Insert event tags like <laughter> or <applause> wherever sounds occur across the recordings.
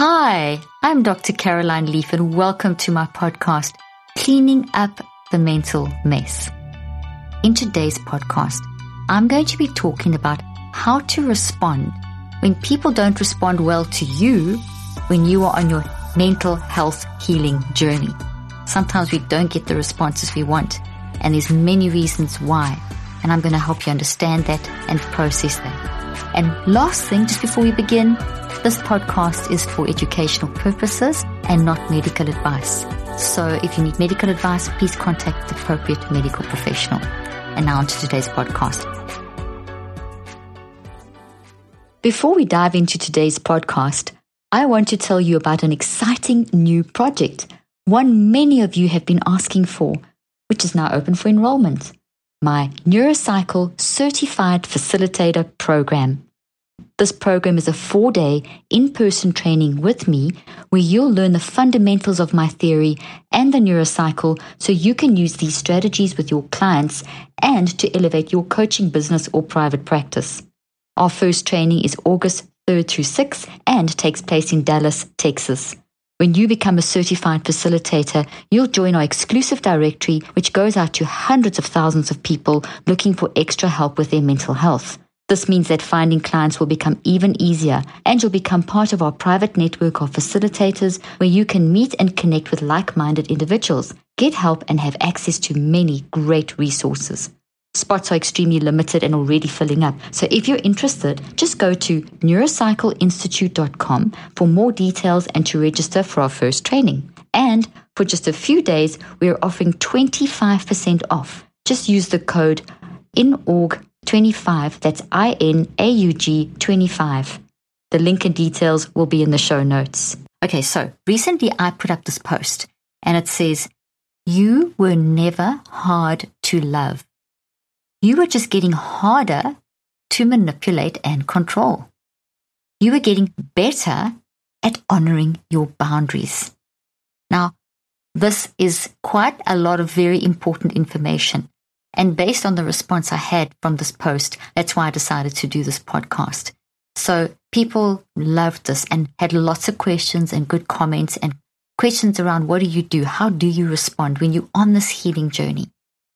Hi, I'm Dr. Caroline Leaf, and welcome to my podcast, Cleaning Up the Mental Mess. In today's podcast, I'm going to be talking about how to respond when people don't respond well to you when you are on your mental health healing journey. Sometimes we don't get the responses we want, and there's many reasons why. And I'm going to help you understand that and process that. And last thing, just before we begin, this podcast is for educational purposes and not medical advice. So if you need medical advice, please contact the appropriate medical professional. And now on to today's podcast. Before we dive into today's podcast, I want to tell you about an exciting new project, one many of you have been asking for, which is now open for enrollment. My Neurocycle Certified Facilitator Program. This program is a four day in person training with me where you'll learn the fundamentals of my theory and the neurocycle so you can use these strategies with your clients and to elevate your coaching business or private practice. Our first training is August 3rd through 6th and takes place in Dallas, Texas. When you become a certified facilitator, you'll join our exclusive directory, which goes out to hundreds of thousands of people looking for extra help with their mental health. This means that finding clients will become even easier and you'll become part of our private network of facilitators where you can meet and connect with like minded individuals, get help, and have access to many great resources. Spots are extremely limited and already filling up. So if you're interested, just go to neurocycleinstitute.com for more details and to register for our first training. And for just a few days, we're offering 25% off. Just use the code INAUG 25. That's I N A U G 25. The link and details will be in the show notes. Okay, so recently I put up this post and it says, You were never hard to love. You were just getting harder to manipulate and control. You were getting better at honoring your boundaries. Now, this is quite a lot of very important information. And based on the response I had from this post, that's why I decided to do this podcast. So people loved this and had lots of questions and good comments and questions around what do you do? How do you respond when you're on this healing journey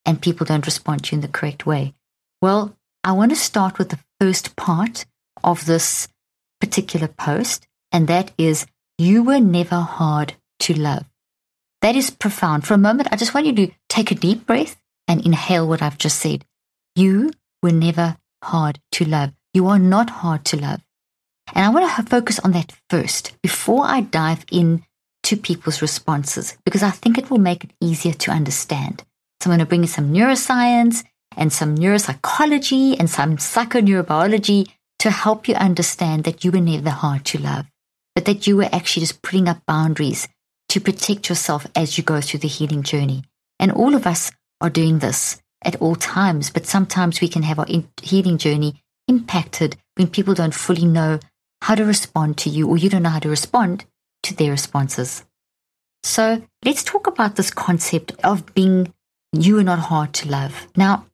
and people don't respond to you in the correct way? Well, I want to start with the first part of this particular post, and that is you were never hard to love. That is profound. For a moment, I just want you to take a deep breath and inhale what I've just said. You were never hard to love. You are not hard to love. And I want to focus on that first before I dive in to people's responses because I think it will make it easier to understand. So I'm going to bring in some neuroscience and some neuropsychology and some psychoneurobiology to help you understand that you were never hard to love, but that you were actually just putting up boundaries to protect yourself as you go through the healing journey. And all of us are doing this at all times, but sometimes we can have our healing journey impacted when people don't fully know how to respond to you or you don't know how to respond to their responses. So let's talk about this concept of being you are not hard to love. Now,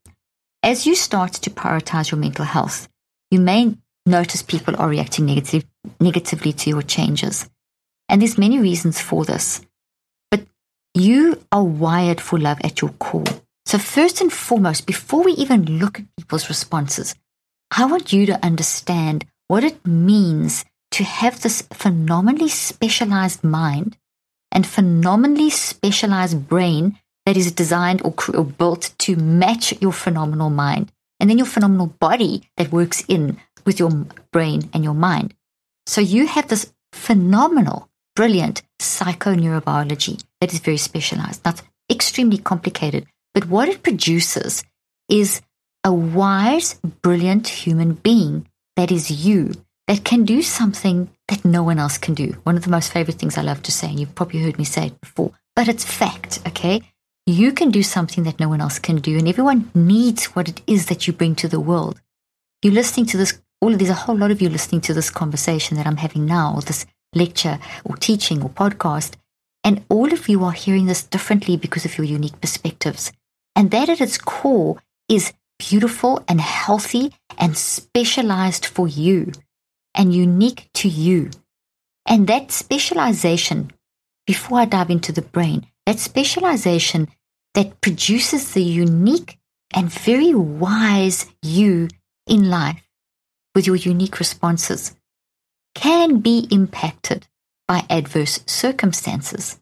as you start to prioritize your mental health, you may notice people are reacting negative, negatively to your changes. And there's many reasons for this. You are wired for love at your core. So, first and foremost, before we even look at people's responses, I want you to understand what it means to have this phenomenally specialized mind and phenomenally specialized brain that is designed or, or built to match your phenomenal mind. And then your phenomenal body that works in with your brain and your mind. So you have this phenomenal, brilliant psychoneurobiology that is very specialized. That's extremely complicated. But what it produces is a wise, brilliant human being that is you, that can do something that no one else can do. One of the most favorite things I love to say, and you've probably heard me say it before, but it's fact, okay? You can do something that no one else can do, and everyone needs what it is that you bring to the world. You're listening to this, all of, there's a whole lot of you listening to this conversation that I'm having now, or this lecture, or teaching, or podcast, and all of you are hearing this differently because of your unique perspectives. And that at its core is beautiful and healthy and specialized for you and unique to you. And that specialization, before I dive into the brain, that specialization that produces the unique and very wise you in life with your unique responses can be impacted by adverse circumstances.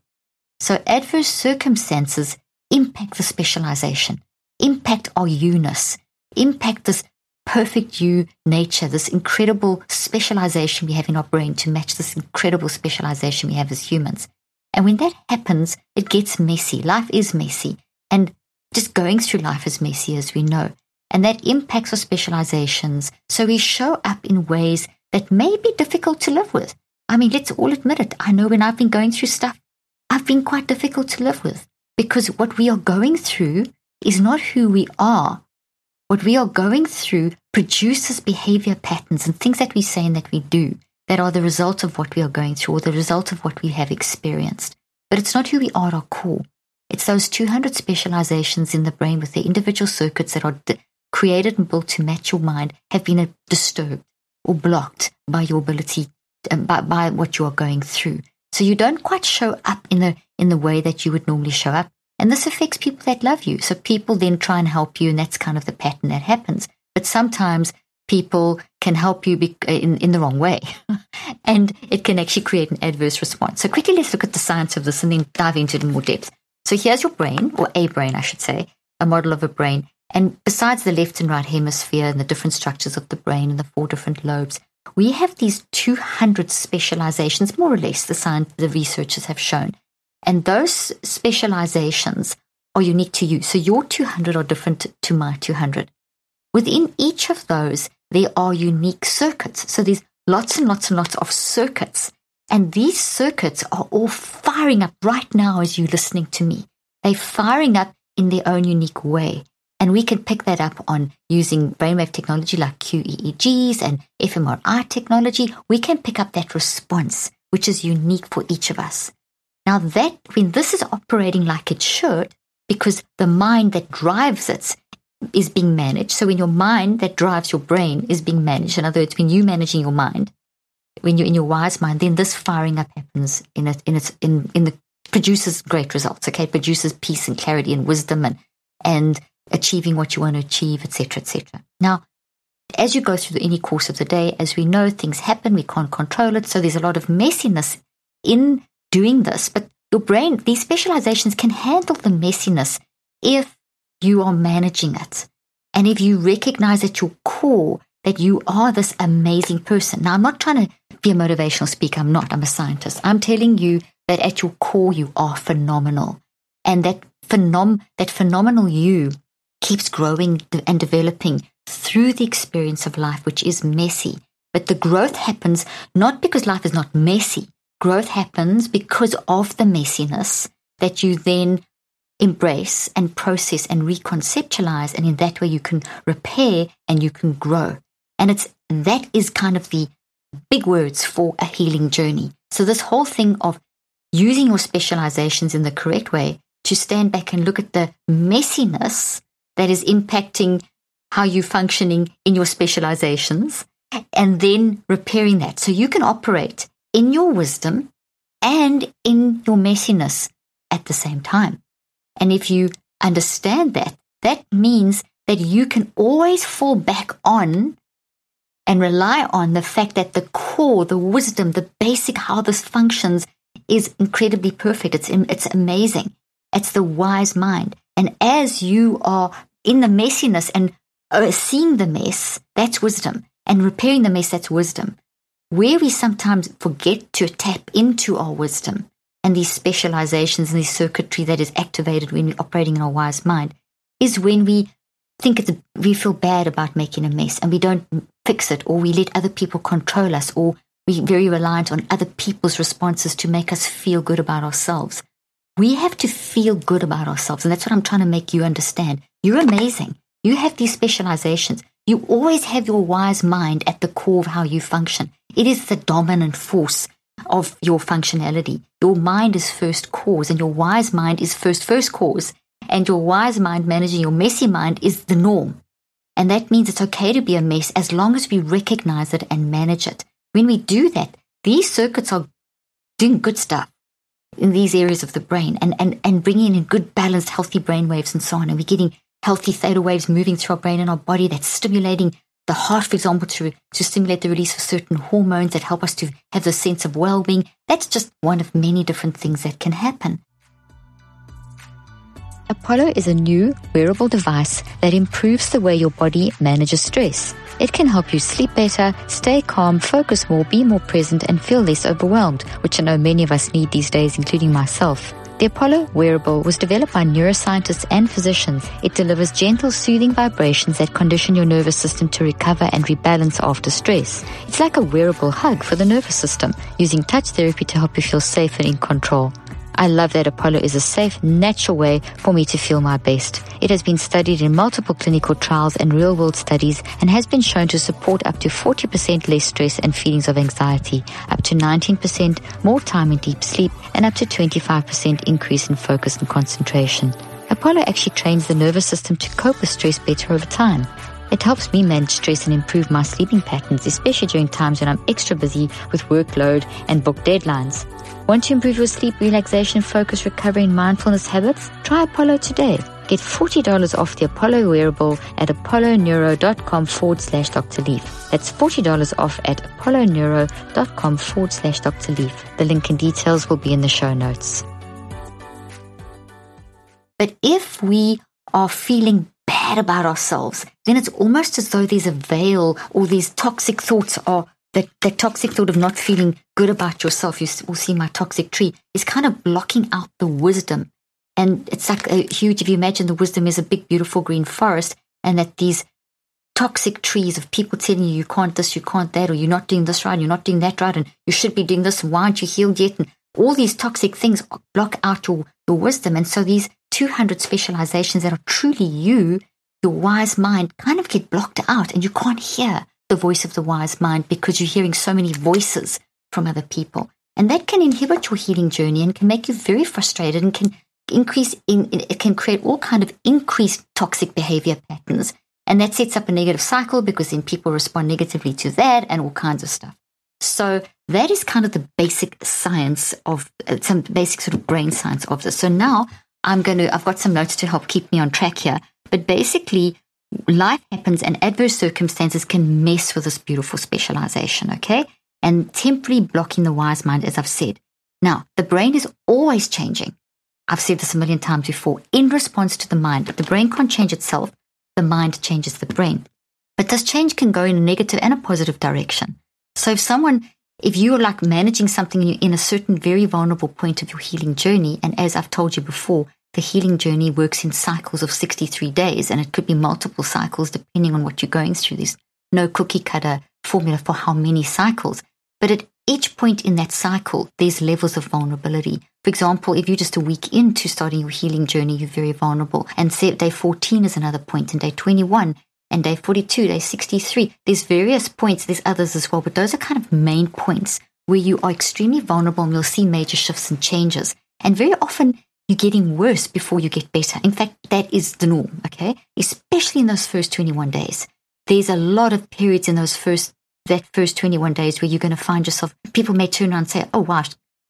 So, adverse circumstances impact the specialization, impact our you-ness, impact this perfect you nature, this incredible specialization we have in our brain to match this incredible specialization we have as humans. And when that happens, it gets messy. Life is messy. And just going through life is messy, as we know. And that impacts our specializations. So we show up in ways that may be difficult to live with. I mean, let's all admit it. I know when I've been going through stuff, I've been quite difficult to live with because what we are going through is not who we are. What we are going through produces behavior patterns and things that we say and that we do that are the result of what we are going through or the result of what we have experienced. But it's not who we are at our core. It's those 200 specializations in the brain with the individual circuits that are created and built to match your mind have been disturbed or blocked by your ability, by, by what you are going through. So you don't quite show up in the in the way that you would normally show up. And this affects people that love you. So people then try and help you, and that's kind of the pattern that happens. But sometimes people can help you be, in, in the wrong way. <laughs> and it can actually create an adverse response. So quickly, let's look at the science of this and then dive into it in more depth. So here's your brain, or a brain, I should say, a model of a brain. And besides the left and right hemisphere and the different structures of the brain and the four different lobes, we have these 200 specializations, more or less, the science, the researchers have shown. And those specializations are unique to you. So your 200 are different to my 200. Within each of those, there are unique circuits. So there's lots and lots and lots of circuits. And these circuits are all firing up right now as you're listening to me. They're firing up in their own unique way. And we can pick that up on using brainwave technology like QEEGs and fMRI technology. We can pick up that response, which is unique for each of us. Now that when this is operating like it should, because the mind that drives it is being managed. So when your mind that drives your brain is being managed, in other words, when you're managing your mind, when you're in your wise mind, then this firing up happens in it, in its, in, in the produces great results. Okay, it produces peace and clarity and wisdom and and achieving what you want to achieve, etc., etc. Now, as you go through any course of the day, as we know, things happen, we can't control it. So there's a lot of messiness in doing this. But your brain, these specializations can handle the messiness if you are managing it. And if you recognize at your core that you are this amazing person. Now, I'm not trying to be a motivational speaker. I'm not. I'm a scientist. I'm telling you that at your core, you are phenomenal. And that, phenom- that phenomenal you keeps growing and developing through the experience of life, which is messy. But the growth happens not because life is not messy. Growth happens because of the messiness that you then embrace and process and reconceptualize. And in that way, you can repair and you can grow. And it's that is kind of the big words for a healing journey. So, this whole thing of using your specializations in the correct way to stand back and look at the messiness that is impacting how you're functioning in your specializations and then repairing that. So you can operate in your wisdom and in your messiness at the same time. And if you understand that, that means that you can always fall back on and rely on the fact that the core, the wisdom, the basic how this functions is incredibly perfect. It's, it's amazing. It's the wise mind. And as you are in the messiness and uh, seeing the mess, that's wisdom. And repairing the mess, that's wisdom. Where we sometimes forget to tap into our wisdom and these specializations and this circuitry that is activated when we're operating in our wise mind is when we think it's, we feel bad about making a mess and we don't fix it or we let other people control us or we're very reliant on other people's responses to make us feel good about ourselves. We have to feel good about ourselves. And that's what I'm trying to make you understand. You're amazing. You have these specializations. You always have your wise mind at the core of how you function. It is the dominant force of your functionality. Your mind is first cause, and your wise mind is first first cause. And your wise mind managing your messy mind is the norm. And that means it's okay to be a mess as long as we recognize it and manage it. When we do that, these circuits are doing good stuff in these areas of the brain and, and, and bringing in good balanced healthy brain waves and so on. And we're getting healthy theta waves moving through our brain and our body that's stimulating the heart, for example, to, to stimulate the release of certain hormones that help us to have the sense of well being. That's just one of many different things that can happen. Apollo is a new wearable device that improves the way your body manages stress. It can help you sleep better, stay calm, focus more, be more present, and feel less overwhelmed, which I know many of us need these days, including myself. The Apollo wearable was developed by neuroscientists and physicians. It delivers gentle, soothing vibrations that condition your nervous system to recover and rebalance after stress. It's like a wearable hug for the nervous system, using touch therapy to help you feel safe and in control. I love that Apollo is a safe, natural way for me to feel my best. It has been studied in multiple clinical trials and real world studies and has been shown to support up to 40% less stress and feelings of anxiety, up to 19% more time in deep sleep, and up to 25% increase in focus and concentration. Apollo actually trains the nervous system to cope with stress better over time. It helps me manage stress and improve my sleeping patterns, especially during times when I'm extra busy with workload and book deadlines. Want to improve your sleep, relaxation, focus, recovery, and mindfulness habits? Try Apollo today. Get $40 off the Apollo wearable at apolloneuro.com forward slash Dr. Leaf. That's $40 off at apolloneuro.com forward slash Dr. Leaf. The link and details will be in the show notes. But if we are feeling bad about ourselves, then it's almost as though there's a veil or these toxic thoughts are that, that toxic thought of not feeling good about yourself, you will see my toxic tree, is kind of blocking out the wisdom. And it's like a huge, if you imagine the wisdom is a big, beautiful green forest, and that these toxic trees of people telling you you can't this, you can't that, or you're not doing this right, you're not doing that right, and you should be doing this, why aren't you healed yet? And all these toxic things block out your, your wisdom. And so these 200 specializations that are truly you, your wise mind, kind of get blocked out, and you can't hear the voice of the wise mind because you're hearing so many voices from other people. And that can inhibit your healing journey and can make you very frustrated and can increase in, it can create all kind of increased toxic behavior patterns. And that sets up a negative cycle because then people respond negatively to that and all kinds of stuff. So that is kind of the basic science of uh, some basic sort of brain science of this. So now I'm going to, I've got some notes to help keep me on track here. But basically, life happens and adverse circumstances can mess with this beautiful specialization, okay? And temporarily blocking the wise mind, as I've said. Now, the brain is always changing. I've said this a million times before. In response to the mind, the brain can't change itself, the mind changes the brain. But this change can go in a negative and a positive direction. So if someone, if you're like managing something in a certain very vulnerable point of your healing journey, and as I've told you before, the healing journey works in cycles of 63 days, and it could be multiple cycles depending on what you're going through. There's no cookie cutter formula for how many cycles. But at each point in that cycle, there's levels of vulnerability. For example, if you're just a week into starting your healing journey, you're very vulnerable. And say day 14 is another point, and day 21, and day 42, day 63. There's various points, there's others as well, but those are kind of main points where you are extremely vulnerable and you'll see major shifts and changes. And very often you're getting worse before you get better. In fact, that is the norm, okay? Especially in those first 21 days. There's a lot of periods in those first, that first 21 days where you're going to find yourself, people may turn around and say, oh, wow,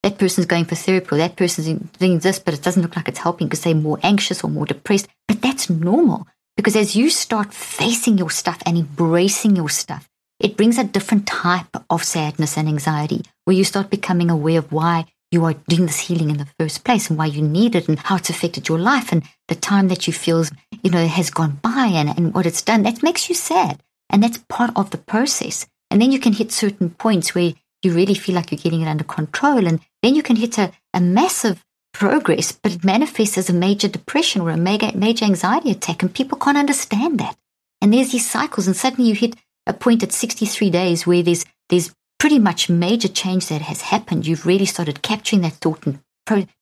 that person's going for therapy or that person's doing this, but it doesn't look like it's helping because they're more anxious or more depressed. But that's normal because as you start facing your stuff and embracing your stuff, it brings a different type of sadness and anxiety where you start becoming aware of why you are doing this healing in the first place and why you need it and how it's affected your life and the time that you feel, you know, has gone by and, and what it's done. That makes you sad. And that's part of the process. And then you can hit certain points where you really feel like you're getting it under control. And then you can hit a, a massive progress, but it manifests as a major depression or a major, major anxiety attack. And people can't understand that. And there's these cycles. And suddenly you hit a point at 63 days where there's, there's pretty much major change that has happened. You've really started capturing that thought and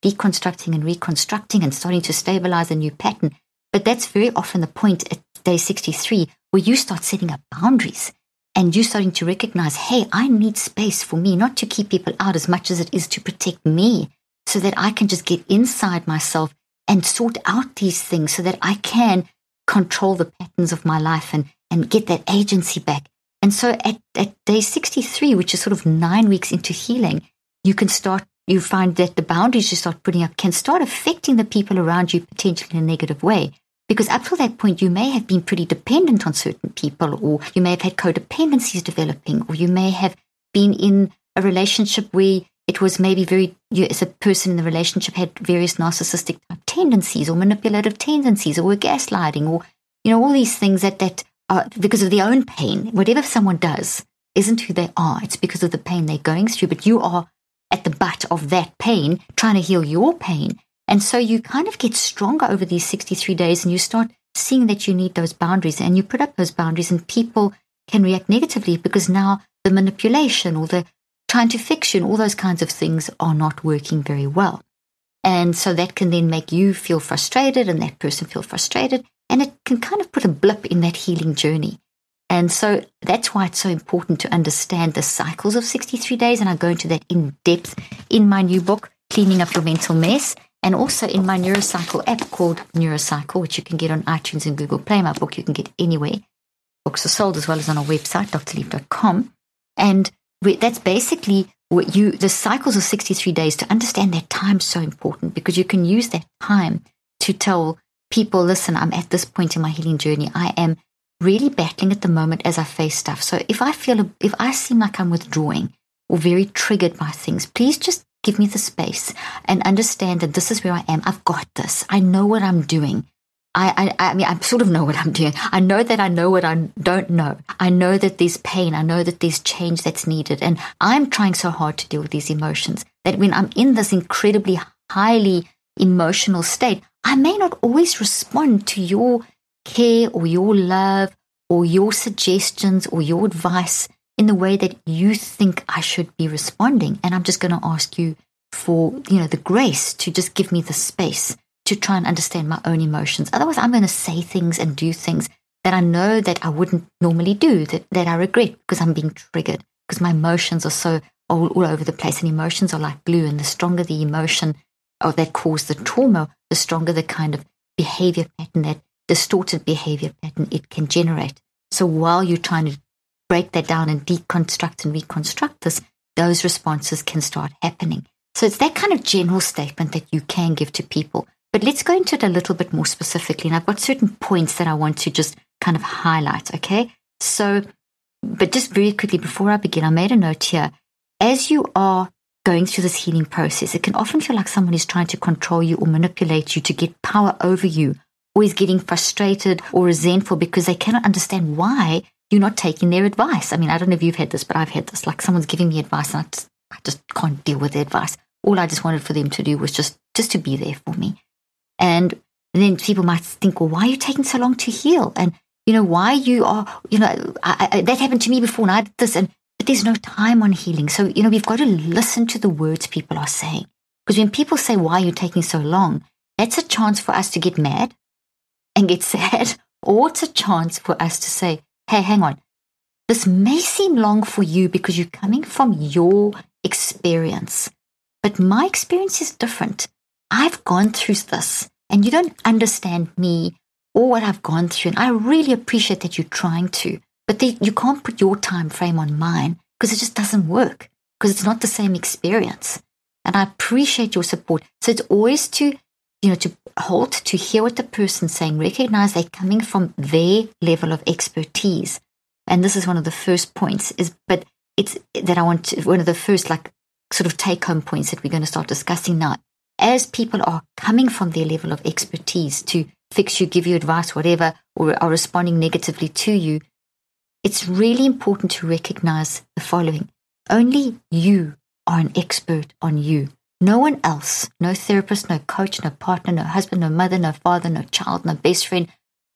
deconstructing and reconstructing and starting to stabilize a new pattern. But that's very often the point at day 63 where you start setting up boundaries and you're starting to recognize, hey, I need space for me, not to keep people out as much as it is to protect me so that I can just get inside myself and sort out these things so that I can control the patterns of my life and, and get that agency back and so at, at day 63, which is sort of nine weeks into healing, you can start you find that the boundaries you start putting up can start affecting the people around you potentially in a negative way. Because up till that point, you may have been pretty dependent on certain people, or you may have had codependencies developing, or you may have been in a relationship where it was maybe very, you, as a person in the relationship had various narcissistic tendencies, or manipulative tendencies, or were gaslighting, or, you know, all these things that, that are because of their own pain. Whatever someone does isn't who they are, it's because of the pain they're going through, but you are at the butt of that pain, trying to heal your pain. And so you kind of get stronger over these 63 days and you start seeing that you need those boundaries and you put up those boundaries and people can react negatively because now the manipulation or the trying to and all those kinds of things are not working very well. And so that can then make you feel frustrated and that person feel frustrated. And it can kind of put a blip in that healing journey. And so that's why it's so important to understand the cycles of 63 days. And I go into that in depth in my new book, Cleaning Up Your Mental Mess and also in my Neurocycle app called Neurocycle, which you can get on iTunes and Google Play. My book you can get anywhere. Books are sold as well as on our website, drleaf.com. And that's basically what you, the cycles of 63 days to understand that time is so important because you can use that time to tell people, listen, I'm at this point in my healing journey. I am really battling at the moment as I face stuff. So if I feel, if I seem like I'm withdrawing or very triggered by things, please just give me the space and understand that this is where I am. I've got this. I know what I'm doing. I, I, I mean, I sort of know what I'm doing. I know that I know what I don't know. I know that there's pain. I know that there's change that's needed. And I'm trying so hard to deal with these emotions that when I'm in this incredibly highly emotional state, I may not always respond to your care or your love or your suggestions or your advice in the way that you think I should be responding. And I'm just going to ask you for, you know, the grace to just give me the space to try and understand my own emotions. Otherwise, I'm going to say things and do things that I know that I wouldn't normally do, that, that I regret because I'm being triggered, because my emotions are so all, all over the place. And emotions are like glue. And the stronger the emotion or that caused the trauma, the stronger the kind of behavior pattern, that distorted behavior pattern it can generate. So while you're trying to break that down and deconstruct and reconstruct this, those responses can start happening. So it's that kind of general statement that you can give to people. But let's go into it a little bit more specifically. And I've got certain points that I want to just kind of highlight, okay? So, but just very quickly before I begin, I made a note here. As you are going through this healing process, it can often feel like someone is trying to control you or manipulate you to get power over you, is getting frustrated or resentful because they cannot understand why you're not taking their advice. I mean, I don't know if you've had this, but I've had this. Like someone's giving me advice and I just, I just can't deal with the advice. All I just wanted for them to do was just, just to be there for me. And then people might think, well, why are you taking so long to heal? And, you know, why you are, you know, I, I, that happened to me before and I did this. And, there's no time on healing. So, you know, we've got to listen to the words people are saying. Because when people say, why are you taking so long? That's a chance for us to get mad and get <laughs> sad. Or it's a chance for us to say, hey, hang on. This may seem long for you because you're coming from your experience, but my experience is different. I've gone through this and you don't understand me or what I've gone through. And I really appreciate that you're trying to, but you can't put your time frame on mine because it just doesn't work because it's not the same experience. And I appreciate your support. So it's always to, you know, to hold, to hear what the person's saying, recognize they're coming from their level of expertise and this is one of the first points is but it's that i want to, one of the first like sort of take home points that we're going to start discussing now as people are coming from their level of expertise to fix you give you advice whatever or are responding negatively to you it's really important to recognize the following only you are an expert on you no one else no therapist no coach no partner no husband no mother no father no child no best friend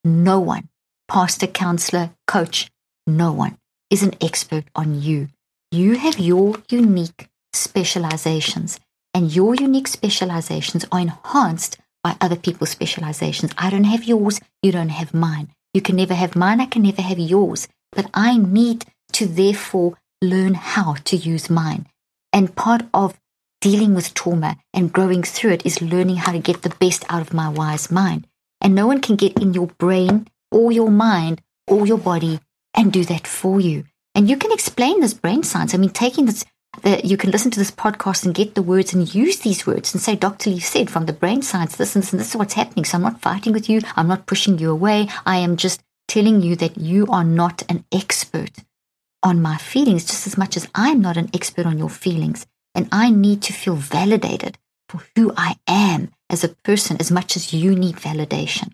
no one pastor counselor coach no one is an expert on you. You have your unique specializations, and your unique specializations are enhanced by other people's specializations. I don't have yours, you don't have mine. You can never have mine, I can never have yours. But I need to therefore learn how to use mine. And part of dealing with trauma and growing through it is learning how to get the best out of my wise mind. And no one can get in your brain or your mind or your body and do that for you. And you can explain this brain science. I mean, taking this that you can listen to this podcast and get the words and use these words and say, Dr. Leaf said from the brain science, this and this, and this is what's happening. So I'm not fighting with you. I'm not pushing you away. I am just telling you that you are not an expert on my feelings just as much as I'm not an expert on your feelings. And I need to feel validated for who I am as a person as much as you need validation.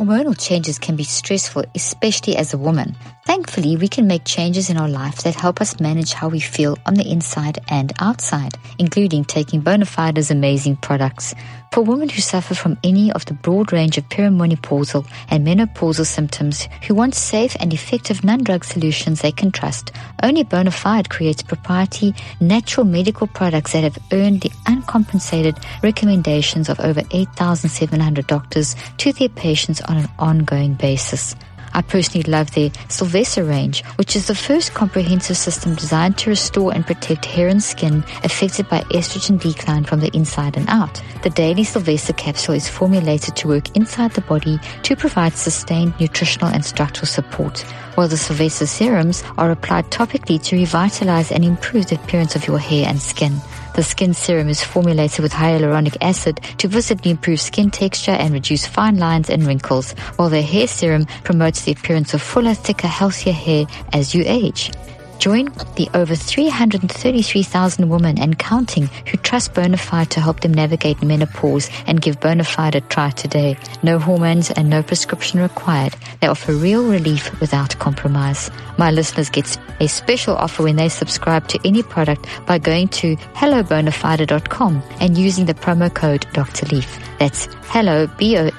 Hormonal changes can be stressful, especially as a woman. Thankfully, we can make changes in our life that help us manage how we feel on the inside and outside, including taking Bonafide's amazing products. For women who suffer from any of the broad range of perimenopausal and menopausal symptoms who want safe and effective non-drug solutions they can trust, only Bonafide creates proprietary natural medical products that have earned the uncompensated recommendations of over 8,700 doctors to their patients on an ongoing basis. I personally love their Sylvessa range, which is the first comprehensive system designed to restore and protect hair and skin affected by estrogen decline from the inside and out. The daily Sylvessa capsule is formulated to work inside the body to provide sustained nutritional and structural support, while the Sylvessa serums are applied topically to revitalize and improve the appearance of your hair and skin. The skin serum is formulated with hyaluronic acid to visibly improve skin texture and reduce fine lines and wrinkles, while the hair serum promotes the appearance of fuller, thicker, healthier hair as you age. Join the over 333,000 women and counting who trust Bonafide to help them navigate menopause and give Bonafide a try today. No hormones and no prescription required. They offer real relief without compromise. My listeners get a special offer when they subscribe to any product by going to hellobonafide.com and using the promo code Dr. Leaf. That's hello, B-O-N-A-F-I-D-E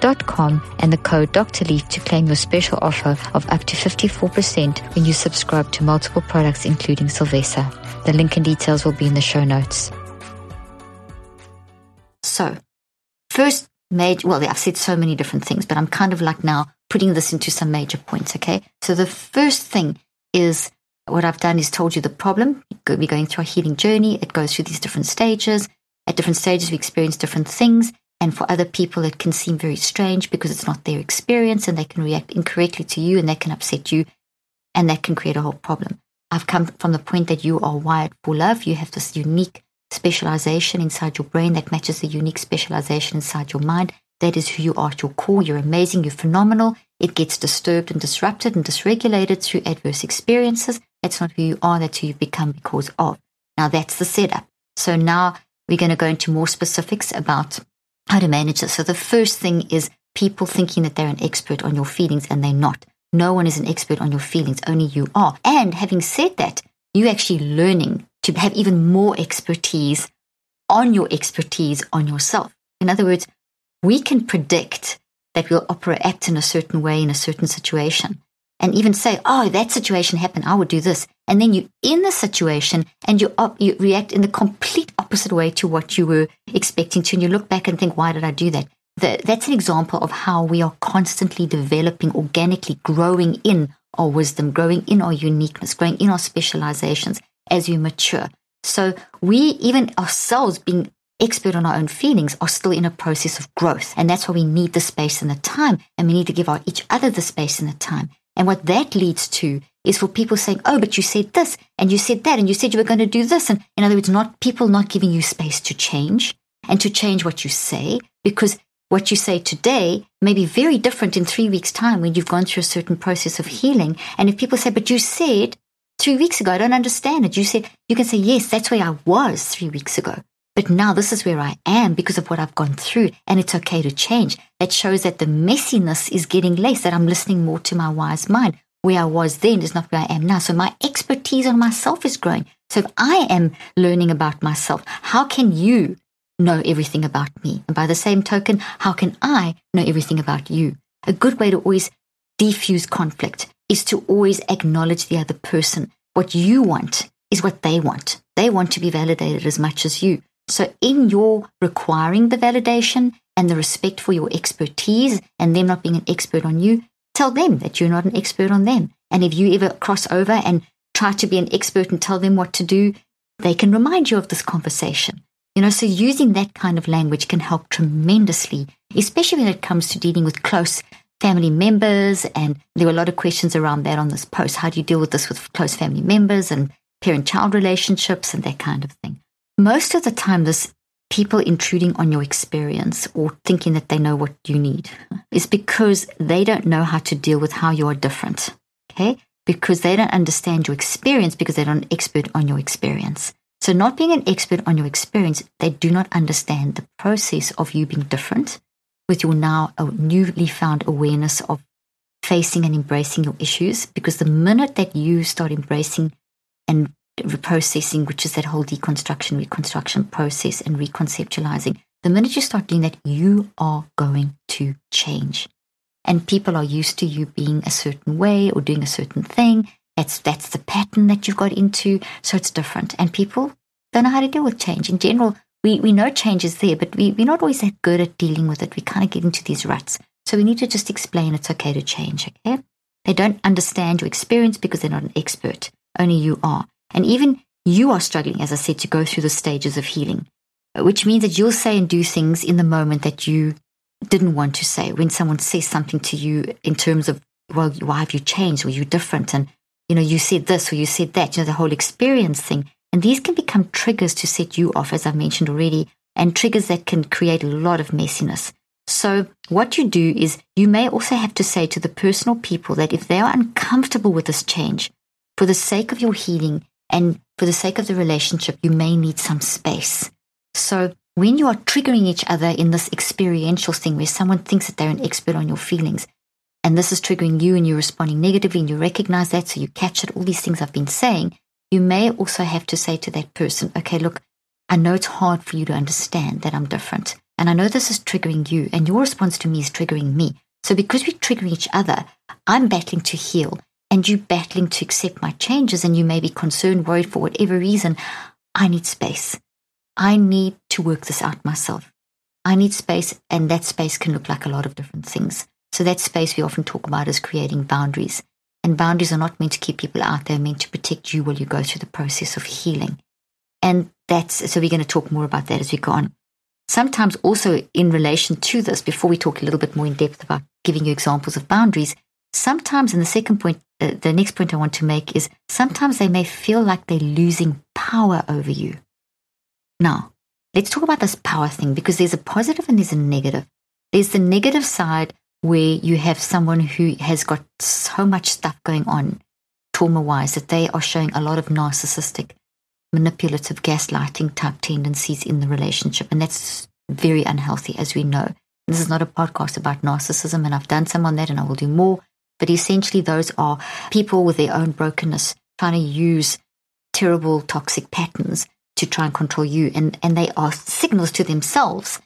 dot com and the code Dr. Leaf to claim your special offer of up to 54% when you subscribe to multiple products including Sylvessa. The link and details will be in the show notes. So, first major, well, I've said so many different things, but I'm kind of like now putting this into some major points, okay? So the first thing is what I've done is told you the problem. We're going through a healing journey. It goes through these different stages. At different stages, we experience different things. And for other people, it can seem very strange because it's not their experience and they can react incorrectly to you and that can upset you and that can create a whole problem. I've come from the point that you are wired for love. You have this unique specialization inside your brain that matches the unique specialization inside your mind. That is who you are at your core. You're amazing. You're phenomenal. It gets disturbed and disrupted and dysregulated through adverse experiences. That's not who you are. That's who you become because of. Now that's the setup. So now we're going to go into more specifics about how to manage this. So the first thing is people thinking that they're an expert on your feelings and they're not. No one is an expert on your feelings, only you are. And having said that, you're actually learning to have even more expertise on your expertise on yourself. In other words, we can predict that we'll operate, act in a certain way in a certain situation and even say, oh, that situation happened, I would do this. And then you're in the situation and you, op- you react in the complete opposite way to what you were expecting to. And you look back and think, why did I do that? The, that's an example of how we are constantly developing, organically growing in our wisdom, growing in our uniqueness, growing in our specializations as you mature. So we, even ourselves being expert on our own feelings, are still in a process of growth. And that's why we need the space and the time. And we need to give our, each other the space and the time. And what that leads to is for people saying, oh, but you said this and you said that and you said you were going to do this. And in other words, not people not giving you space to change and to change what you say because what you say today may be very different in three weeks' time when you've gone through a certain process of healing. And if people say, but you said three weeks ago, I don't understand it. You said, you can say, yes, that's where I was three weeks ago. But now this is where I am because of what I've gone through, and it's okay to change. That shows that the messiness is getting less, that I'm listening more to my wise mind. Where I was then is not where I am now. So my expertise on myself is growing. So if I am learning about myself, how can you know everything about me? And by the same token, how can I know everything about you? A good way to always defuse conflict is to always acknowledge the other person. What you want is what they want. They want to be validated as much as you. So, in your requiring the validation and the respect for your expertise and them not being an expert on you, tell them that you're not an expert on them. And if you ever cross over and try to be an expert and tell them what to do, they can remind you of this conversation. You know, so using that kind of language can help tremendously, especially when it comes to dealing with close family members. And there were a lot of questions around that on this post. How do you deal with this with close family members and parent child relationships and that kind of thing? Most of the time, this people intruding on your experience or thinking that they know what you need is because they don't know how to deal with how you are different. Okay. Because they don't understand your experience because they're not an expert on your experience. So, not being an expert on your experience, they do not understand the process of you being different with your now newly found awareness of facing and embracing your issues. Because the minute that you start embracing and reprocessing, which is that whole deconstruction, reconstruction process and reconceptualizing, the minute you start doing that, you are going to change. And people are used to you being a certain way or doing a certain thing. That's that's the pattern that you've got into. So it's different. And people don't know how to deal with change. In general, we, we know change is there, but we, we're not always that good at dealing with it. We kind of get into these ruts. So we need to just explain it's okay to change, okay? They don't understand your experience because they're not an expert. Only you are. And even you are struggling, as I said, to go through the stages of healing, which means that you'll say and do things in the moment that you didn't want to say. When someone says something to you in terms of, well, why have you changed? Were you different? And, you know, you said this or you said that, you know, the whole experience thing. And these can become triggers to set you off, as I've mentioned already, and triggers that can create a lot of messiness. So, what you do is you may also have to say to the personal people that if they are uncomfortable with this change, for the sake of your healing, and for the sake of the relationship, you may need some space. So when you are triggering each other in this experiential thing where someone thinks that they're an expert on your feelings, and this is triggering you and you're responding negatively and you recognize that, so you catch it, all these things I've been saying, you may also have to say to that person, okay, look, I know it's hard for you to understand that I'm different. And I know this is triggering you, and your response to me is triggering me. So because we're triggering each other, I'm battling to heal and you battling to accept my changes and you may be concerned, worried for whatever reason, I need space. I need to work this out myself. I need space, and that space can look like a lot of different things. So, that space we often talk about is creating boundaries. And boundaries are not meant to keep people out, they're meant to protect you while you go through the process of healing. And that's so we're going to talk more about that as we go on. Sometimes, also in relation to this, before we talk a little bit more in depth about giving you examples of boundaries, sometimes, and the second point, uh, the next point I want to make is sometimes they may feel like they're losing power over you. Now, let's talk about this power thing because there's a positive and there's a negative. There's the negative side where you have someone who has got so much stuff going on trauma wise that they are showing a lot of narcissistic, manipulative, gaslighting type tendencies in the relationship. And that's very unhealthy, as we know. This is not a podcast about narcissism, and I've done some on that and I will do more. But essentially, those are people with their own brokenness trying to use terrible, toxic patterns to try and control you. And, and they are signals to themselves,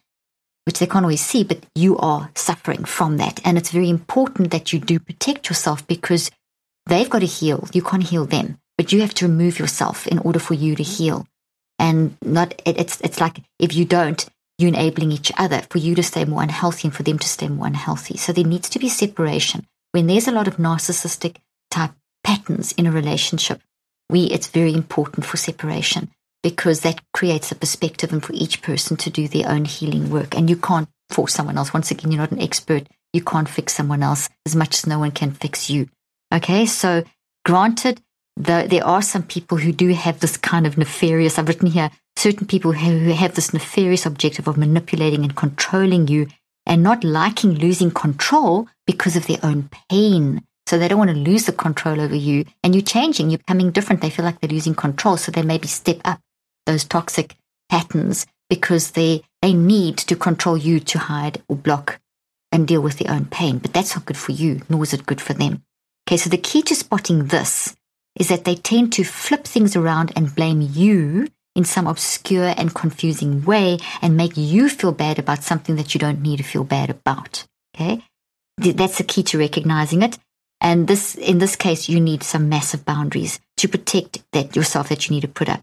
which they can't always see, but you are suffering from that. And it's very important that you do protect yourself because they've got to heal. You can't heal them, but you have to remove yourself in order for you to heal. And not, it, it's, it's like if you don't, you're enabling each other for you to stay more unhealthy and for them to stay more unhealthy. So there needs to be separation when there's a lot of narcissistic type patterns in a relationship, we it's very important for separation because that creates a perspective and for each person to do their own healing work. And you can't force someone else. Once again, you're not an expert. You can't fix someone else as much as no one can fix you. Okay, so granted, the, there are some people who do have this kind of nefarious, I've written here, certain people who have this nefarious objective of manipulating and controlling you and not liking losing control because of their own pain. So they don't want to lose the control over you. And you're changing, you're becoming different. They feel like they're losing control. So they maybe step up those toxic patterns because they, they need to control you to hide or block and deal with their own pain. But that's not good for you, nor is it good for them. Okay, so the key to spotting this is that they tend to flip things around and blame you in some obscure and confusing way and make you feel bad about something that you don't need to feel bad about. Okay. That's the key to recognizing it. And this, in this case, you need some massive boundaries to protect that yourself that you need to put up.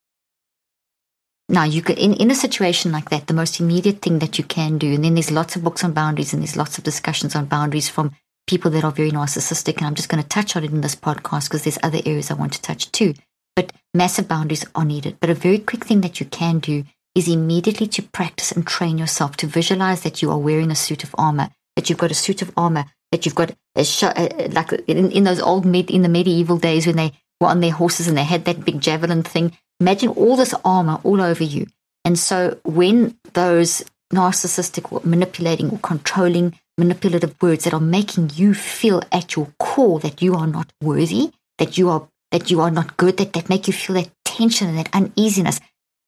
Now, you could, in, in a situation like that, the most immediate thing that you can do, and then there's lots of books on boundaries and there's lots of discussions on boundaries from people that are very narcissistic. And I'm just going to touch on it in this podcast because there's other areas I want to touch too. But massive boundaries are needed. But a very quick thing that you can do is immediately to practice and train yourself to visualize that you are wearing a suit of armor, that you've got a suit of armor, that you've got a, sh- like in, in those old med- in the medieval days when they were on their horses and they had that big javelin thing Imagine all this armor all over you. And so when those narcissistic or manipulating or controlling manipulative words that are making you feel at your core that you are not worthy, that you are that you are not good, that, that make you feel that tension and that uneasiness,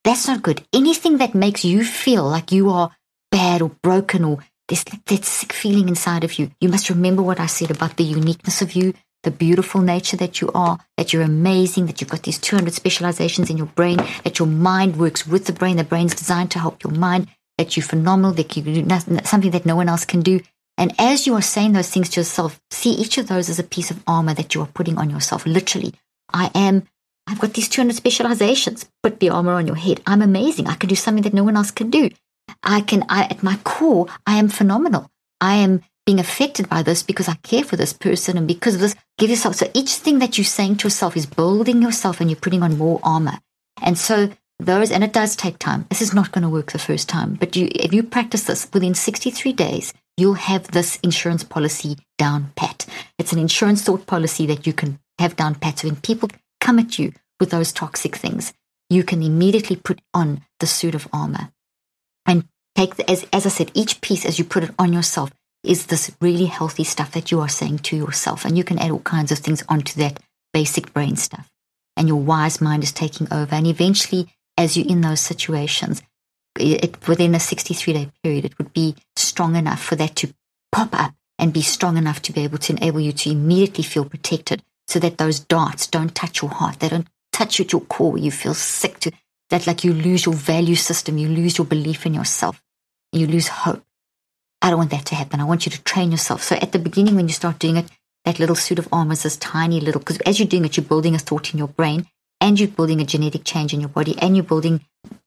that's not good. Anything that makes you feel like you are bad or broken or there's that sick feeling inside of you, you must remember what I said about the uniqueness of you, the beautiful nature that you are, that you're amazing, that you've got these 200 specializations in your brain, that your mind works with the brain. The brain's designed to help your mind, that you're phenomenal, that you do nothing, something that no one else can do. And as you are saying those things to yourself, see each of those as a piece of armor that you are putting on yourself. Literally, I am, I've got these 200 specializations. Put the armor on your head. I'm amazing. I can do something that no one else can do. I can, I, at my core, I am phenomenal. I am being affected by this because I care for this person and because of this, give yourself. So each thing that you're saying to yourself is building yourself and you're putting on more armor. And so those, and it does take time. This is not going to work the first time, but you, if you practice this within 63 days, you'll have this insurance policy down pat. It's an insurance thought policy that you can have down pat. So when people come at you with those toxic things, you can immediately put on the suit of armor and take, the, as, as I said, each piece as you put it on yourself, is this really healthy stuff that you are saying to yourself. And you can add all kinds of things onto that basic brain stuff. And your wise mind is taking over. And eventually, as you're in those situations, it, within a 63 day period, it would be strong enough for that to pop up and be strong enough to be able to enable you to immediately feel protected so that those darts don't touch your heart. They don't touch at your core. You feel sick to that, like you lose your value system, you lose your belief in yourself, you lose hope. I don't want that to happen. I want you to train yourself. So at the beginning, when you start doing it, that little suit of armor is this tiny little, because as you're doing it, you're building a thought in your brain and you're building a genetic change in your body and you're building,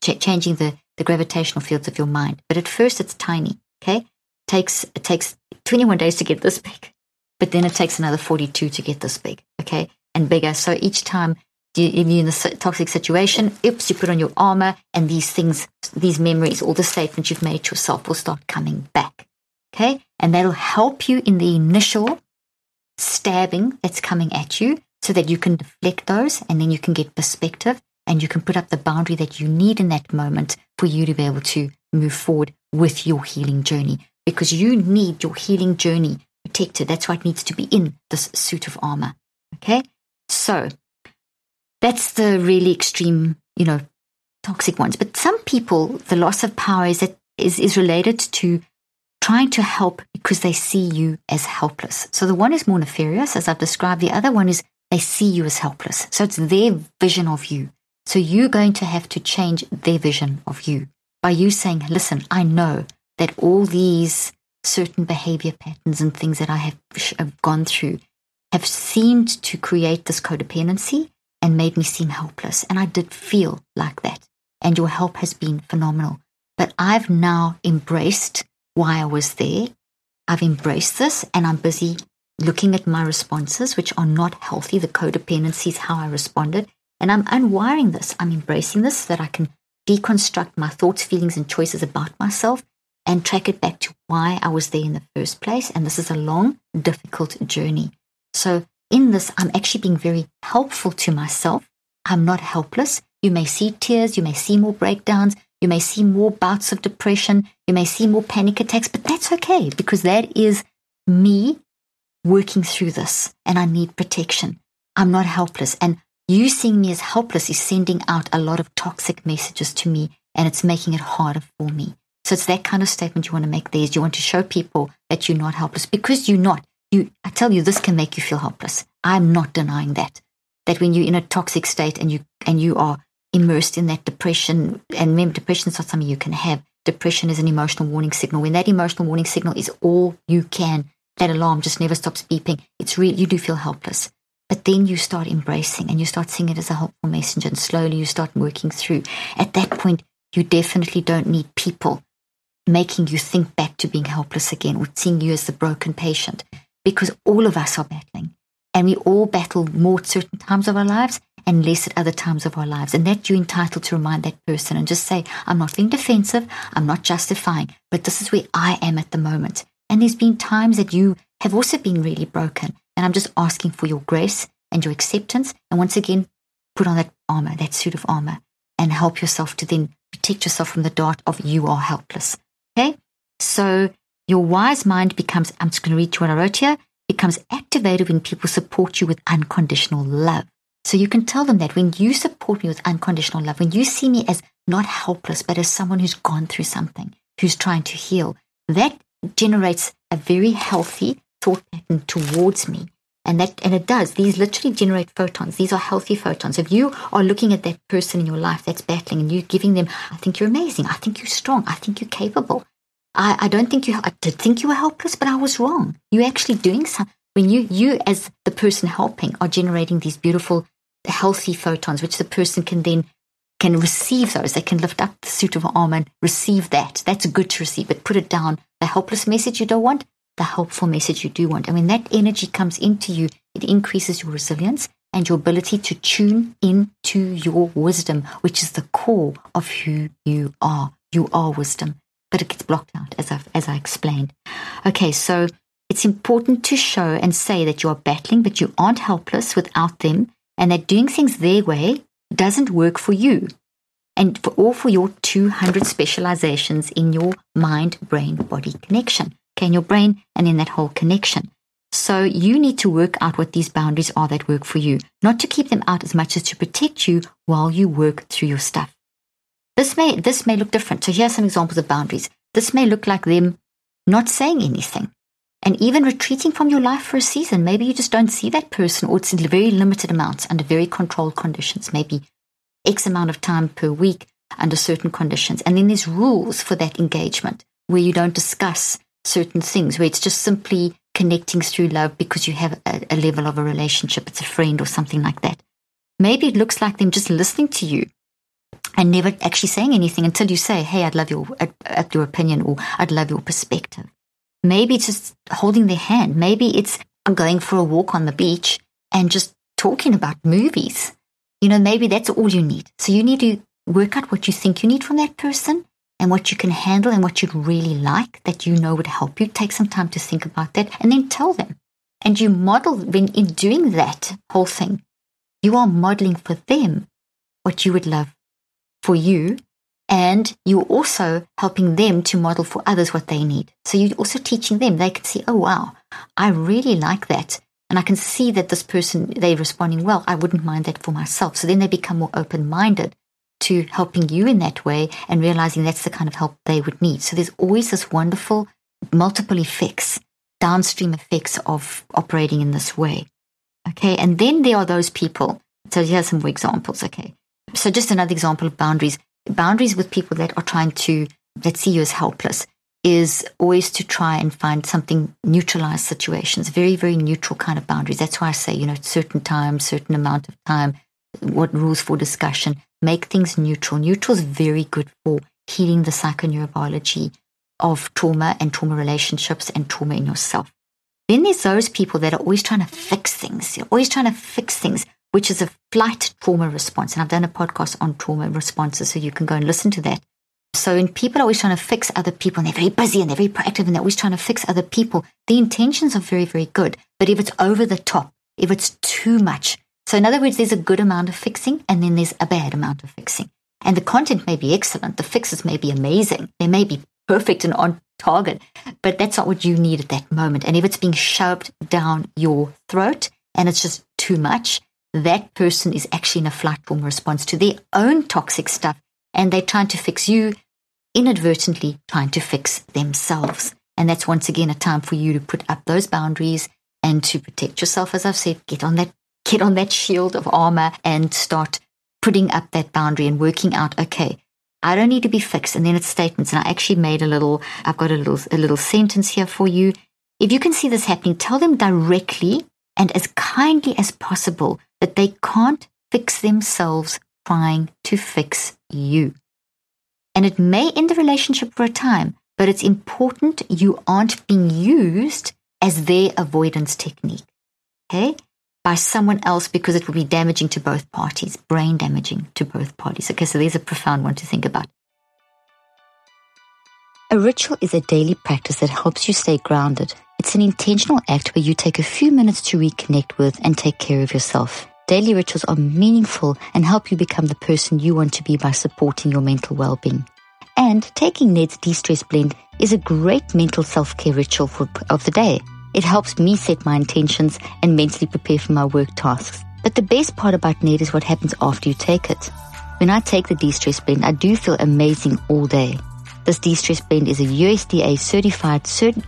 ch- changing the, the gravitational fields of your mind. But at first, it's tiny. Okay. It takes, it takes 21 days to get this big, but then it takes another 42 to get this big. Okay. And bigger. So each time if you're in a toxic situation, oops, you put on your armor and these things, these memories, all the statements you've made to yourself will start coming back. Okay. And that'll help you in the initial stabbing that's coming at you so that you can deflect those and then you can get perspective and you can put up the boundary that you need in that moment for you to be able to move forward with your healing journey because you need your healing journey protected. That's why it needs to be in this suit of armor. Okay. So that's the really extreme, you know, toxic ones. But some people, the loss of power is that is, is related to trying to help because they see you as helpless. So the one is more nefarious, as I've described. The other one is they see you as helpless. So it's their vision of you. So you're going to have to change their vision of you by you saying, listen, I know that all these certain behavior patterns and things that I have, have gone through have seemed to create this codependency and made me seem helpless. And I did feel like that. And your help has been phenomenal. But I've now embraced why I was there. I've embraced this and I'm busy looking at my responses, which are not healthy. The codependency is how I responded. And I'm unwiring this. I'm embracing this so that I can deconstruct my thoughts, feelings, and choices about myself and track it back to why I was there in the first place. And this is a long, difficult journey. So, in this, I'm actually being very helpful to myself. I'm not helpless. You may see tears, you may see more breakdowns, you may see more bouts of depression. You may see more panic attacks, but that's okay because that is me working through this and I need protection. I'm not helpless. And you seeing me as helpless is sending out a lot of toxic messages to me and it's making it harder for me. So it's that kind of statement you want to make there is you want to show people that you're not helpless because you're not. You, I tell you, this can make you feel helpless. I'm not denying that. That when you're in a toxic state and you and you are immersed in that depression, and remember, depression is not something you can have. Depression is an emotional warning signal. When that emotional warning signal is all you can, that alarm just never stops beeping. It's real. You do feel helpless. But then you start embracing and you start seeing it as a helpful messenger, and slowly you start working through. At that point, you definitely don't need people making you think back to being helpless again or seeing you as the broken patient because all of us are battling. And we all battle more at certain times of our lives and less at other times of our lives. And that you're entitled to remind that person and just say, I'm not being defensive, I'm not justifying, but this is where I am at the moment. And there's been times that you have also been really broken. And I'm just asking for your grace and your acceptance. And once again, put on that armor, that suit of armor, and help yourself to then protect yourself from the dart of you are helpless. Okay? So your wise mind becomes, I'm just going to read you what I wrote here, becomes activated when people support you with unconditional love. So you can tell them that when you support me with unconditional love, when you see me as not helpless, but as someone who's gone through something, who's trying to heal, that generates a very healthy thought pattern towards me. And that and it does. These literally generate photons. These are healthy photons. If you are looking at that person in your life that's battling and you're giving them, I think you're amazing. I think you're strong. I think you're capable. I, I don't think you I did think you were helpless, but I was wrong. You're actually doing something when you you as the person helping are generating these beautiful healthy photons, which the person can then can receive those. They can lift up the suit of armor and receive that. That's good to receive, but put it down. The helpless message you don't want, the helpful message you do want. And when that energy comes into you, it increases your resilience and your ability to tune into your wisdom, which is the core of who you are. You are wisdom, but it gets blocked out, as i as I explained. Okay, so it's important to show and say that you are battling, but you aren't helpless without them, and that doing things their way doesn't work for you. And for all for your 200 specializations in your mind brain body connection okay, in your brain and in that whole connection. So you need to work out what these boundaries are that work for you, not to keep them out as much as to protect you while you work through your stuff. This may this may look different. So here are some examples of boundaries. This may look like them not saying anything and even retreating from your life for a season. Maybe you just don't see that person or it's in very limited amounts under very controlled conditions, maybe X amount of time per week under certain conditions. And then there's rules for that engagement where you don't discuss certain things where it's just simply connecting through love because you have a, a level of a relationship, it's a friend or something like that. Maybe it looks like them just listening to you and never actually saying anything until you say, Hey, I'd love your, at your opinion or I'd love your perspective. Maybe it's just holding their hand. Maybe it's going for a walk on the beach and just talking about movies. You know, maybe that's all you need. So you need to work out what you think you need from that person and what you can handle and what you'd really like that you know would help you. Take some time to think about that and then tell them. And you model, when in doing that whole thing, you are modeling for them what you would love for you. And you're also helping them to model for others what they need. So you're also teaching them. They can see, oh, wow, I really like that. And I can see that this person, they're responding well. I wouldn't mind that for myself. So then they become more open minded to helping you in that way and realizing that's the kind of help they would need. So there's always this wonderful multiple effects, downstream effects of operating in this way. Okay. And then there are those people. So here's some more examples. Okay. So just another example of boundaries. Boundaries with people that are trying to, that see you as helpless is always to try and find something neutralize situations, very, very neutral kind of boundaries. That's why I say, you know, certain time, certain amount of time, what rules for discussion, make things neutral. Neutral is very good for healing the psychoneurobiology of trauma and trauma relationships and trauma in yourself. Then there's those people that are always trying to fix things. You're always trying to fix things, which is a flight trauma response. And I've done a podcast on trauma responses, so you can go and listen to that. So when people are always trying to fix other people and they're very busy and they're very proactive and they're always trying to fix other people, the intentions are very, very good. But if it's over the top, if it's too much, so, in other words, there's a good amount of fixing and then there's a bad amount of fixing. And the content may be excellent, the fixes may be amazing, they may be perfect and on target, but that's not what you need at that moment. And if it's being shoved down your throat and it's just too much, that person is actually in a flight trauma response to their own toxic stuff and they're trying to fix you, inadvertently trying to fix themselves. And that's once again a time for you to put up those boundaries and to protect yourself. As I've said, get on that, get on that shield of armor and start putting up that boundary and working out, okay, I don't need to be fixed. And then it's statements. And I actually made a little, I've got a little, a little sentence here for you. If you can see this happening, tell them directly and as kindly as possible that they can't fix themselves trying to fix you. And it may end the relationship for a time, but it's important you aren't being used as their avoidance technique. Okay? By someone else because it will be damaging to both parties, brain damaging to both parties. Okay, so there's a profound one to think about. A ritual is a daily practice that helps you stay grounded. It's an intentional act where you take a few minutes to reconnect with and take care of yourself. Daily rituals are meaningful and help you become the person you want to be by supporting your mental well-being. And taking Ned's de-stress blend is a great mental self-care ritual for, of the day. It helps me set my intentions and mentally prepare for my work tasks. But the best part about Ned is what happens after you take it. When I take the de-stress blend, I do feel amazing all day. This de-stress blend is a USDA certified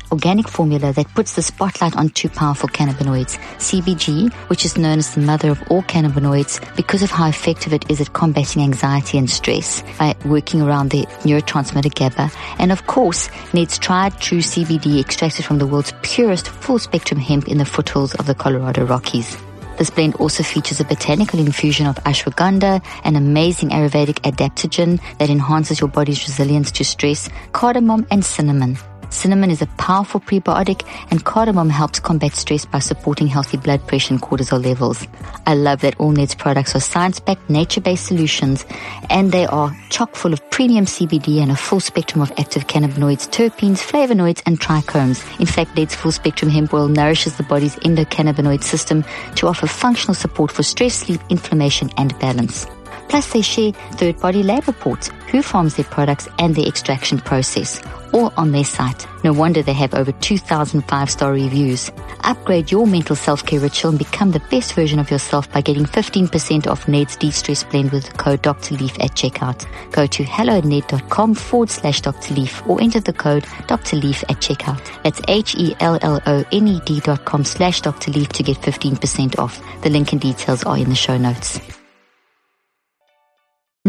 organic formula that puts the spotlight on two powerful cannabinoids, CBG, which is known as the mother of all cannabinoids because of how effective it is at combating anxiety and stress by working around the neurotransmitter GABA, and of course, Ned's tried true CBD extracted from the world's purest full spectrum hemp in the foothills of the Colorado Rockies. This blend also features a botanical infusion of ashwagandha, an amazing Ayurvedic adaptogen that enhances your body's resilience to stress, cardamom, and cinnamon. Cinnamon is a powerful prebiotic and cardamom helps combat stress by supporting healthy blood pressure and cortisol levels. I love that all Ned's products are science-backed, nature-based solutions and they are chock full of premium CBD and a full spectrum of active cannabinoids, terpenes, flavonoids and trichomes. In fact, Ned's full spectrum hemp oil nourishes the body's endocannabinoid system to offer functional support for stress, sleep, inflammation and balance. Plus, they share third-party lab reports, who farms their products and their extraction process, all on their site. No wonder they have over 2,000 five-star reviews. Upgrade your mental self-care ritual and become the best version of yourself by getting 15% off Ned's De-Stress Blend with the code Dr. Leaf at checkout. Go to helloned.com forward slash Dr. Leaf or enter the code Dr. Leaf at checkout. That's H-E-L-L-O-N-E-D dot com slash Dr. Leaf to get 15% off. The link and details are in the show notes.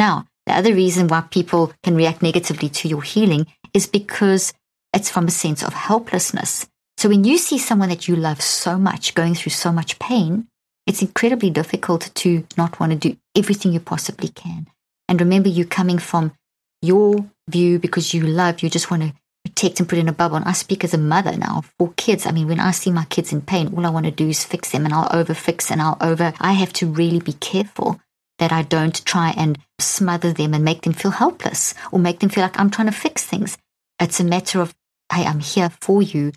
Now, the other reason why people can react negatively to your healing is because it's from a sense of helplessness. So when you see someone that you love so much going through so much pain, it's incredibly difficult to not want to do everything you possibly can. And remember, you're coming from your view because you love, you just want to protect and put in a bubble. And I speak as a mother now for kids. I mean, when I see my kids in pain, all I want to do is fix them and I'll over fix and I'll over. I have to really be careful that I don't try and smother them and make them feel helpless or make them feel like I'm trying to fix things. It's a matter of, hey, I'm here for you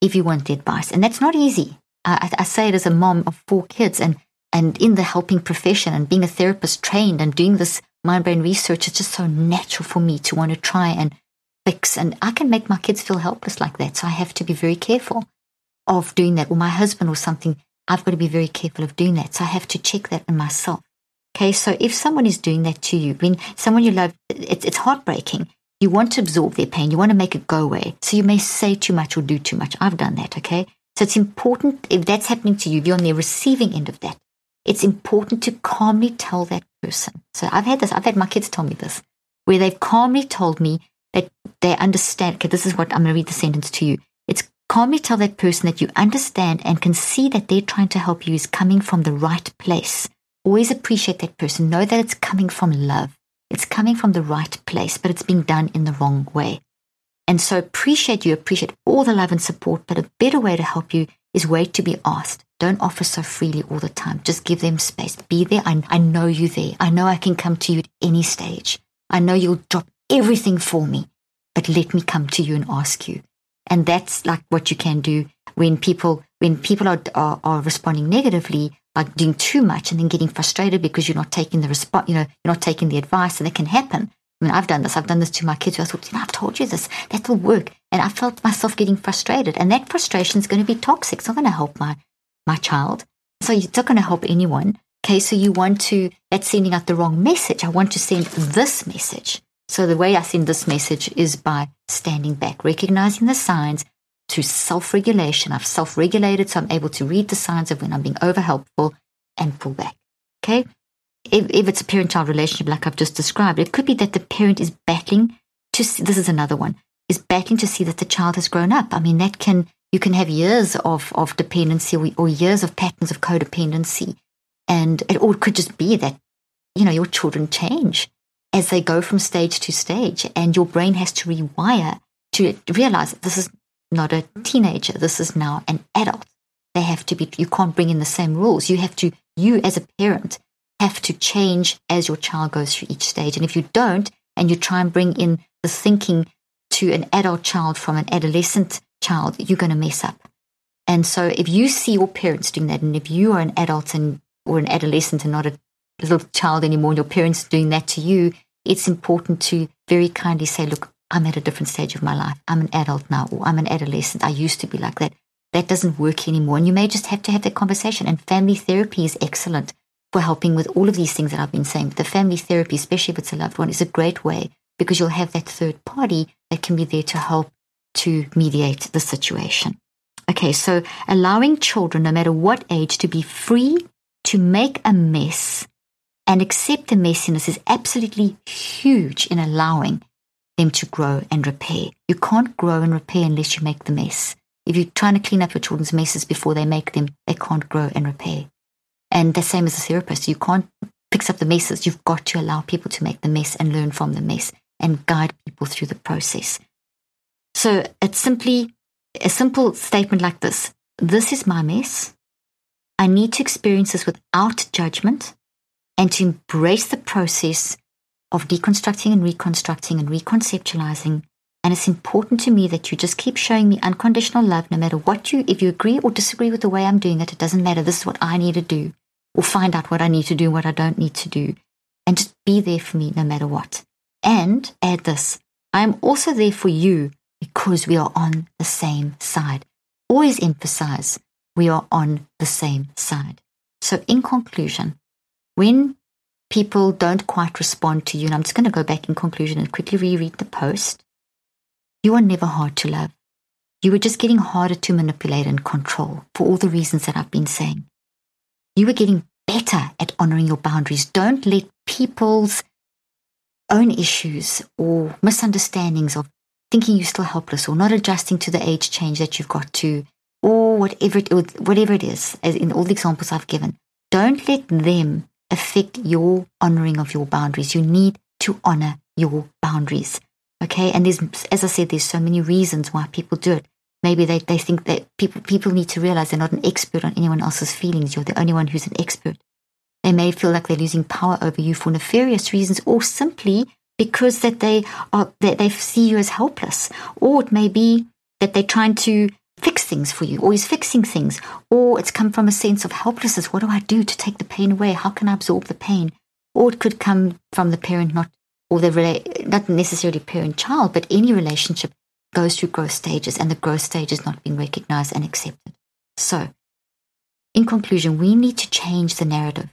if you want the advice. And that's not easy. I, I say it as a mom of four kids and, and in the helping profession and being a therapist trained and doing this mind brain research, it's just so natural for me to want to try and fix. And I can make my kids feel helpless like that. So I have to be very careful of doing that. Or my husband or something, I've got to be very careful of doing that. So I have to check that in myself. Okay, so if someone is doing that to you, when someone you love, it's, it's heartbreaking. You want to absorb their pain, you want to make it go away. So you may say too much or do too much. I've done that, okay? So it's important, if that's happening to you, if you're on the receiving end of that, it's important to calmly tell that person. So I've had this, I've had my kids tell me this, where they've calmly told me that they understand. Okay, this is what I'm going to read the sentence to you. It's calmly tell that person that you understand and can see that they're trying to help you is coming from the right place always appreciate that person. Know that it's coming from love. It's coming from the right place, but it's being done in the wrong way. And so appreciate you, appreciate all the love and support, but a better way to help you is wait to be asked. Don't offer so freely all the time. Just give them space. Be there. I, I know you there. I know I can come to you at any stage. I know you'll drop everything for me, but let me come to you and ask you. And that's like what you can do when people, when people are, are, are responding negatively, like doing too much and then getting frustrated because you're not taking the response, you know, you're not taking the advice, and it can happen. I mean, I've done this. I've done this to my kids. I thought, you know, I've told you this. That will work. And I felt myself getting frustrated. And that frustration is going to be toxic. It's not going to help my, my child. So it's not going to help anyone. Okay, so you want to, that's sending out the wrong message. I want to send this message. So the way I send this message is by standing back, recognizing the signs through self regulation. I've self regulated, so I'm able to read the signs of when I'm being over helpful and pull back. Okay. If, if it's a parent child relationship, like I've just described, it could be that the parent is battling to see, this is another one, is battling to see that the child has grown up. I mean, that can, you can have years of, of dependency or, years of patterns of codependency and it, or it could just be that, you know, your children change as they go from stage to stage, and your brain has to rewire to realize this is not a teenager, this is now an adult. They have to be, you can't bring in the same rules. You have to, you as a parent, have to change as your child goes through each stage. And if you don't, and you try and bring in the thinking to an adult child from an adolescent child, you're going to mess up. And so if you see your parents doing that, and if you are an adult and or an adolescent and not a little child anymore, and your parents doing that to you, it's important to very kindly say, look, I'm at a different stage of my life. I'm an adult now, or I'm an adolescent. I used to be like that. That doesn't work anymore. And you may just have to have that conversation. And family therapy is excellent for helping with all of these things that I've been saying. But The family therapy, especially if it's a loved one, is a great way because you'll have that third party that can be there to help to mediate the situation. Okay, so allowing children, no matter what age, to be free to make a mess and accept the messiness is absolutely huge in allowing them to grow and repair. You can't grow and repair unless you make the mess. If you're trying to clean up your children's messes before they make them, they can't grow and repair. And the same as a therapist, you can't fix up the messes. You've got to allow people to make the mess and learn from the mess and guide people through the process. So it's simply a simple statement like this This is my mess. I need to experience this without judgment and to embrace the process of deconstructing and reconstructing and reconceptualizing. And it's important to me that you just keep showing me unconditional love no matter what you, if you agree or disagree with the way I'm doing it, it doesn't matter. This is what I need to do, or find out what I need to do what I don't need to do. And just be there for me no matter what. And add this I am also there for you because we are on the same side. Always emphasize we are on the same side. So, in conclusion, when people don't quite respond to you, and I'm just going to go back in conclusion and quickly reread the post, you are never hard to love. You were just getting harder to manipulate and control for all the reasons that I've been saying. You were getting better at honoring your boundaries. Don't let people's own issues or misunderstandings of thinking you're still helpless or not adjusting to the age change that you've got to or whatever it, whatever it is, as in all the examples I've given, don't let them affect your honoring of your boundaries. You need to honor your boundaries. Okay. And there's, as I said, there's so many reasons why people do it. Maybe they, they think that people, people need to realize they're not an expert on anyone else's feelings. You're the only one who's an expert. They may feel like they're losing power over you for nefarious reasons or simply because that they are, that they see you as helpless. Or it may be that they're trying to fix things for you, or he's fixing things, or it's come from a sense of helplessness. What do I do to take the pain away? How can I absorb the pain? Or it could come from the parent, not or the not necessarily parent child, but any relationship goes through growth stages, and the growth stage is not being recognized and accepted. So, in conclusion, we need to change the narrative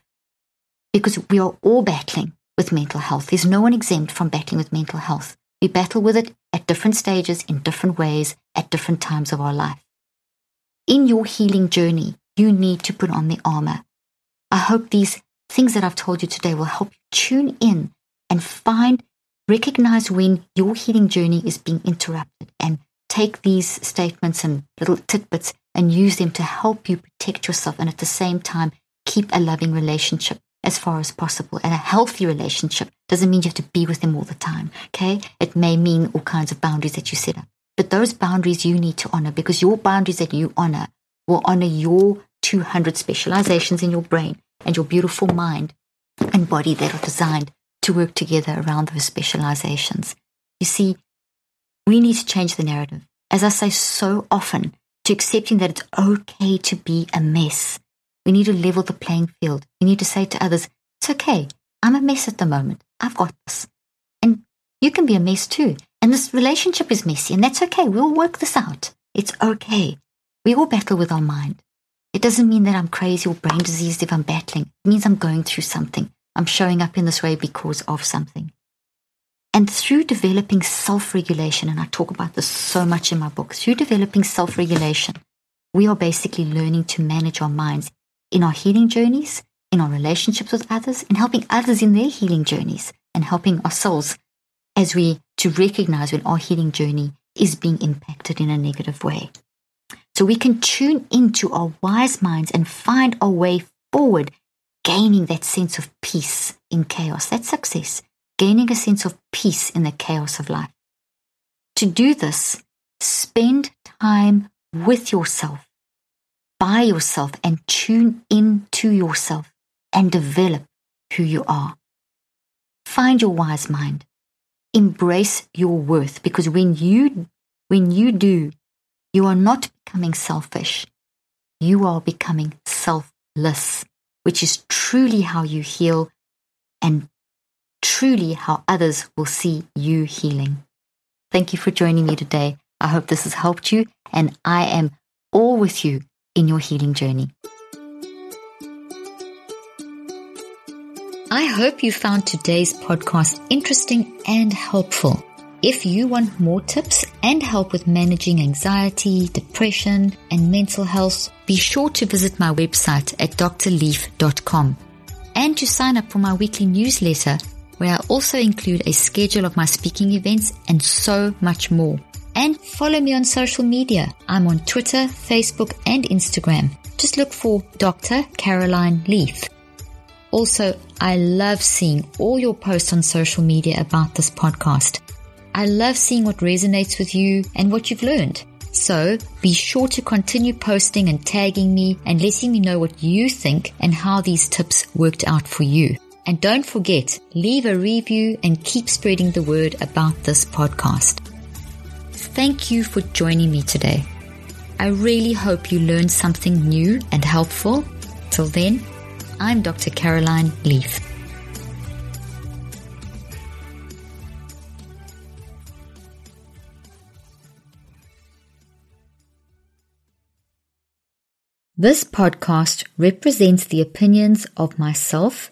because we are all battling with mental health. There's no one exempt from battling with mental health. We battle with it at different stages, in different ways, at different times of our life. In your healing journey, you need to put on the armor. I hope these things that I've told you today will help you tune in and find, recognize when your healing journey is being interrupted and take these statements and little tidbits and use them to help you protect yourself and at the same time keep a loving relationship as far as possible. And a healthy relationship doesn't mean you have to be with them all the time. Okay. It may mean all kinds of boundaries that you set up. But those boundaries you need to honor because your boundaries that you honor will honor your 200 specializations in your brain and your beautiful mind and body that are designed to work together around those specializations. You see, we need to change the narrative. As I say so often, to accepting that it's okay to be a mess we need to level the playing field. We need to say to others, it's okay. I'm a mess at the moment. I've got this. And you can be a mess too. And this relationship is messy, and that's okay. We'll work this out. It's okay. We all battle with our mind. It doesn't mean that I'm crazy or brain diseased if I'm battling. It means I'm going through something. I'm showing up in this way because of something. And through developing self regulation, and I talk about this so much in my book, through developing self regulation, we are basically learning to manage our minds in our healing journeys, in our relationships with others, in helping others in their healing journeys, and helping ourselves as we to recognize when our healing journey is being impacted in a negative way. So we can tune into our wise minds and find our way forward, gaining that sense of peace in chaos. That's success, gaining a sense of peace in the chaos of life. To do this, spend time with yourself, by yourself, and tune into yourself and develop who you are. Find your wise mind. Embrace your worth because when you when you do you are not becoming selfish. You are becoming selfless, which is truly how you heal and truly how others will see you healing. Thank you for joining me today. I hope this has helped you, and I am all with you in your healing journey. I hope you found today's podcast interesting and helpful. If you want more tips and help with managing anxiety, depression, and mental health, be sure to visit my website at drleaf.com and to sign up for my weekly newsletter where I also include a schedule of my speaking events and so much more. And follow me on social media. I'm on Twitter, Facebook, and Instagram. Just look for Dr. Caroline Leaf. Also, I love seeing all your posts on social media about this podcast. I love seeing what resonates with you and what you've learned. So be sure to continue posting and tagging me and letting me know what you think and how these tips worked out for you. And don't forget, leave a review and keep spreading the word about this podcast. Thank you for joining me today. I really hope you learned something new and helpful. Till then, I'm Dr. Caroline Leaf. This podcast represents the opinions of myself